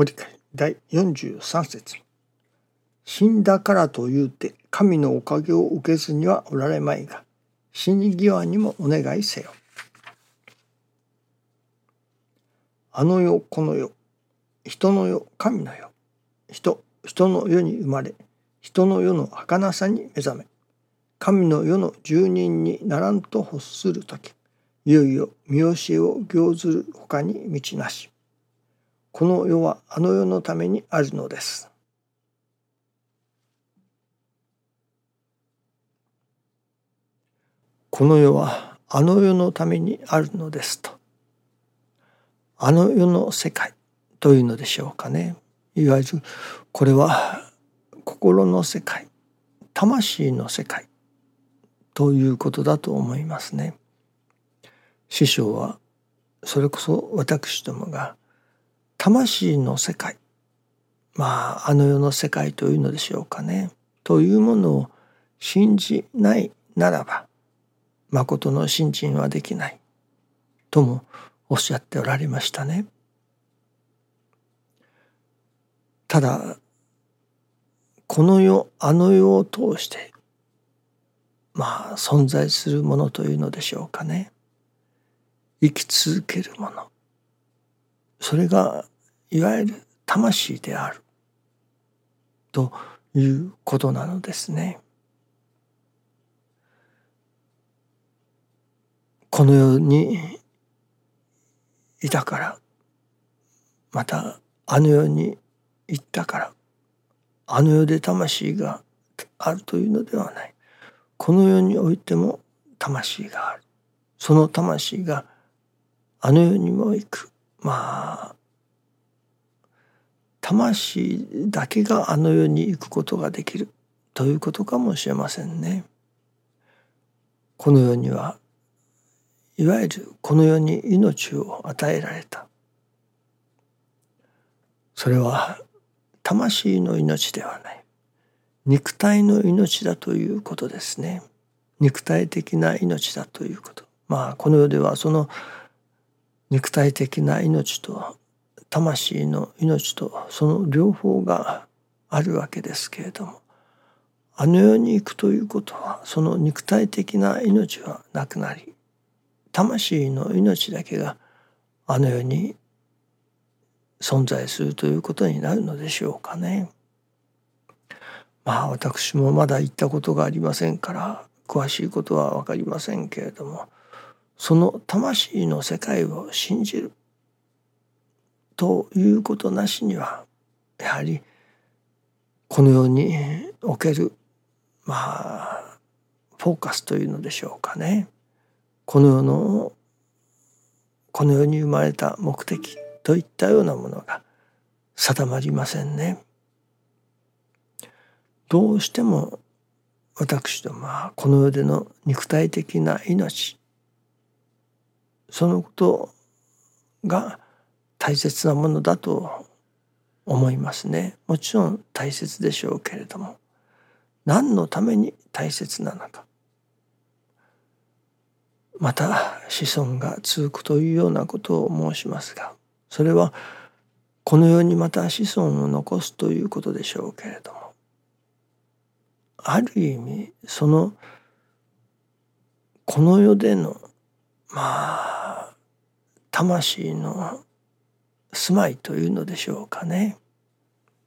ご理解第43節。死んだからと言うて神のおかげを受けずにはおられまいが死に際にもお願いせよ。あの世この世人の世神の世。人人の世に生まれ人の世の儚さに目覚め神の世の住人にならんと欲する時いよいよ見教えを行ずる他に道なし。この世はあの世のためにあるのです。この世はあの世のためにあるのですと。あの世の世界というのでしょうかね。いわゆるこれは心の世界魂の世界ということだと思いますね。師匠はそれこそ私どもが魂の世界。まああの世の世界というのでしょうかね。というものを信じないならば誠の信心はできない。ともおっしゃっておられましたね。ただこの世あの世を通してまあ存在するものというのでしょうかね。生き続けるもの。それがいわゆる魂である。ということなのですね。この世にいたからまたあの世に行ったからあの世で魂があるというのではない。この世においても魂がある。その魂があの世にも行く。まあ魂だけがあの世に行くことができる。ということかもしれませんね。この世にはいわゆるこの世に命を与えられた。それは魂の命ではない。肉体の命だということですね。肉体的な命だということ。まあこの世ではその肉体的な命と魂の命とその両方があるわけですけれどもあの世に行くということはその肉体的な命はなくなり魂の命だけがあの世に存在するということになるのでしょうかね。まあ私もまだ行ったことがありませんから詳しいことは分かりませんけれどもその魂の世界を信じるということなしにはやはりこの世におけるまあフォーカスというのでしょうかねこの世のこの世に生まれた目的といったようなものが定まりませんね。どうしても私どもはこの世での肉体的な命そのことが大切なものだと思いますね。もちろん大切でしょうけれども。何のために大切なのか。また子孫が続くというようなことを申しますがそれはこの世にまた子孫を残すということでしょうけれども。ある意味そのこの世でのまあ魂の住まいというのでしょうかね。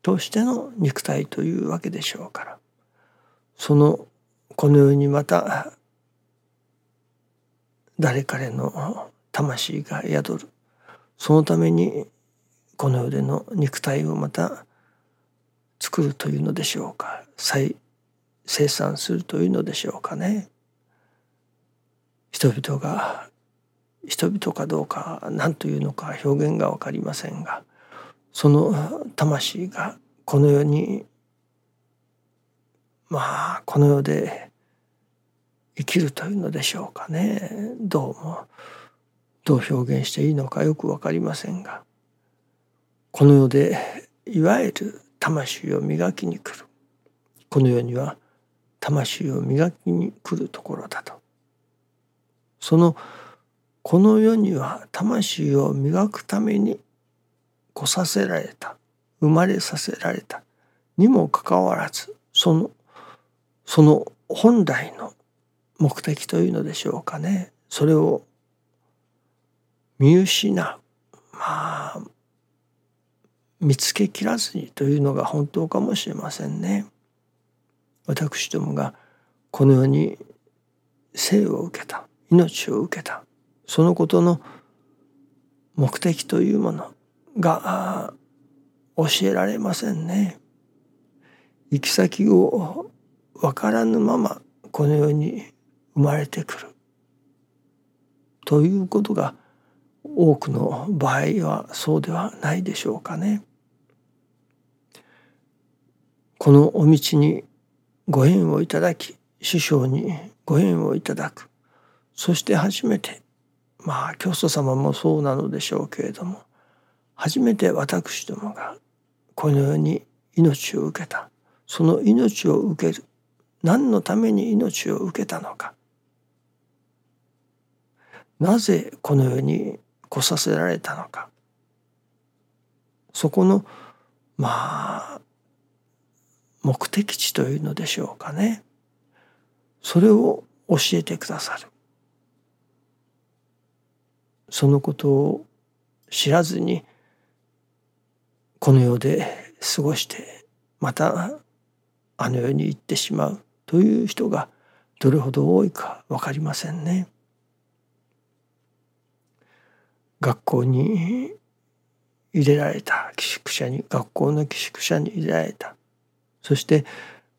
としての肉体というわけでしょうから。そのこの世にまた誰彼の魂が宿る。そのためにこの世での肉体をまた作るというのでしょうか。再生産するというのでしょうかね。人々が人々かどうか何というのか表現が分かりませんがその魂がこの世にまあこの世で生きるというのでしょうかね。どうもどう表現していいのかよく分かりませんがこの世でいわゆる魂を磨きに来る。この世には魂を磨きに来るところだと。そのこの世には魂を磨くために来させられた生まれさせられたにもかかわらずそのその本来の目的というのでしょうかねそれを見失うまあ見つけきらずにというのが本当かもしれませんね。私どもがこの世に生を受けた命を受けたそのことの目的というものが教えられませんね。行き先を分からぬままこの世に生まれてくるということが多くの場合はそうではないでしょうかね。このお道にご縁をいただき師匠にご縁をいただくそして初めてまあ教祖様もそうなのでしょうけれども初めて私どもがこの世に命を受けた。その命を受ける何のために命を受けたのか。なぜこの世に来させられたのか。そこのまあ目的地というのでしょうかね。それを教えてくださる。そのことを知らずにこの世で過ごしてまたあの世に行ってしまうという人がどれほど多いか分かりませんね。学校に入れられた寄宿舎に学校の寄宿舎に入れられたそして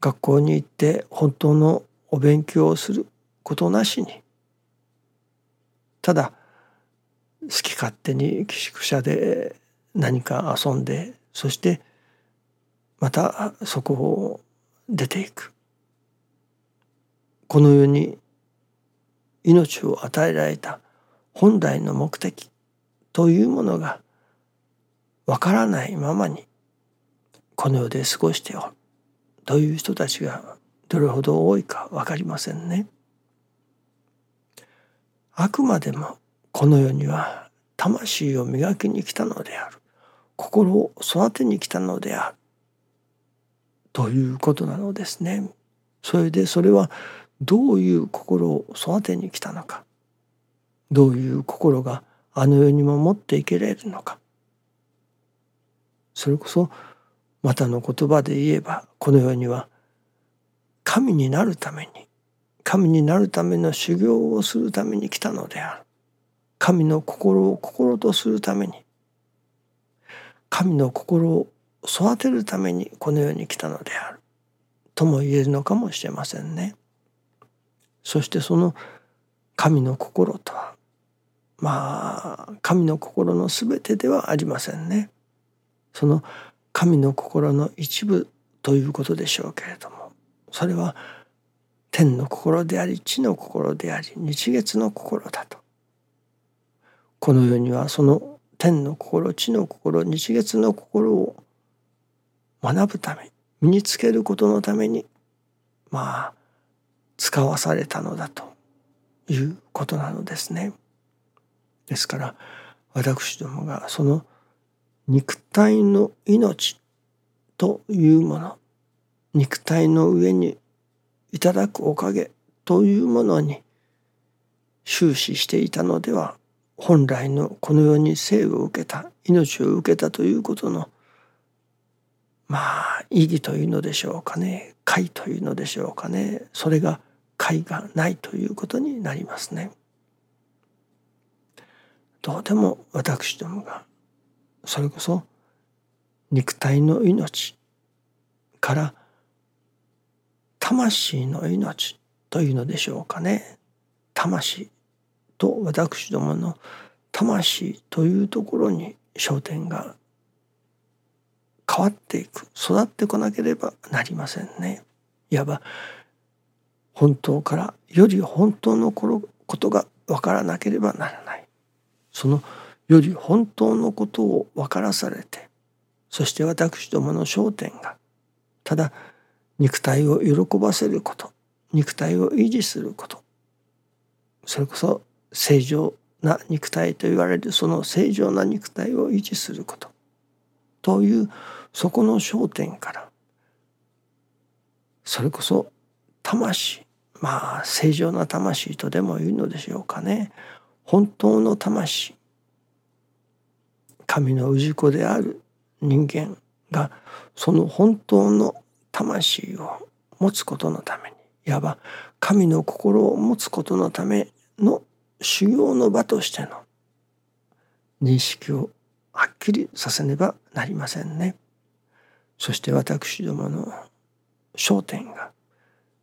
学校に行って本当のお勉強をすることなしにただ好き勝手に寄宿舎で何か遊んでそしてまたそこを出ていくこの世に命を与えられた本来の目的というものがわからないままにこの世で過ごしておるという人たちがどれほど多いか分かりませんね。あくまでもこの世には魂を磨きに来たのである。心を育てに来たのである。ということなのですね。それでそれはどういう心を育てに来たのか。どういう心があの世にも持っていけれるのか。それこそまたの言葉で言えばこの世には神になるために神になるための修行をするために来たのである。神の心を心とするために神の心を育てるためにこの世に来たのであるとも言えるのかもしれませんね。そしてその神の心とはまあ神の心の全てではありませんね。その神の心の一部ということでしょうけれどもそれは天の心であり地の心であり日月の心だとこの世にはその天の心地の心日月の心を学ぶため身につけることのためにまあ使わされたのだということなのですね。ですから私どもがその肉体の命というもの肉体の上にいただくおかげというものに終始していたのでは本来のこの世に生を受けた命を受けたということのまあ意義というのでしょうかね。解というのでしょうかね。それが解がないということになりますね。どうでも私どもがそれこそ肉体の命から魂の命というのでしょうかね。魂と私どもの魂というところに焦点が変わっていく育ってこなければなりませんね。いわば本当からより本当のことが分からなければならないそのより本当のことを分からされてそして私どもの焦点がただ肉体を喜ばせること肉体を維持することそれこそ正常な肉体と言われるその正常な肉体を維持することというそこの焦点からそれこそ魂。まあ正常な魂とでも言うのでしょうかね。本当の魂。神の氏子である人間がその本当の魂を持つことのためにいわば神の心を持つことのための修行の場としての認識をはっきりさせねばなりませんね。そして私どもの焦点が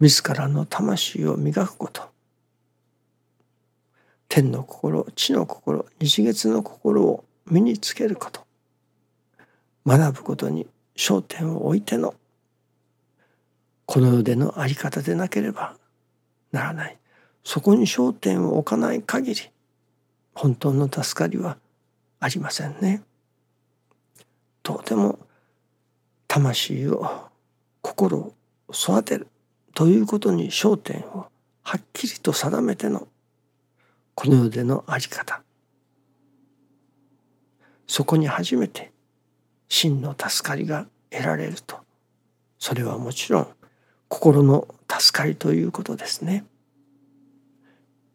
自らの魂を磨くこと。天の心地の心日月の心を身につけること。学ぶことに焦点を置いてのこの世での在り方でなければならない。そこに焦点を置かない限り本当の助かりはありませんね。とても魂を心を育てるということに焦点をはっきりと定めてのこの世での在り方。そこに初めて真の助かりが得られると。それはもちろん心の助かりということですね。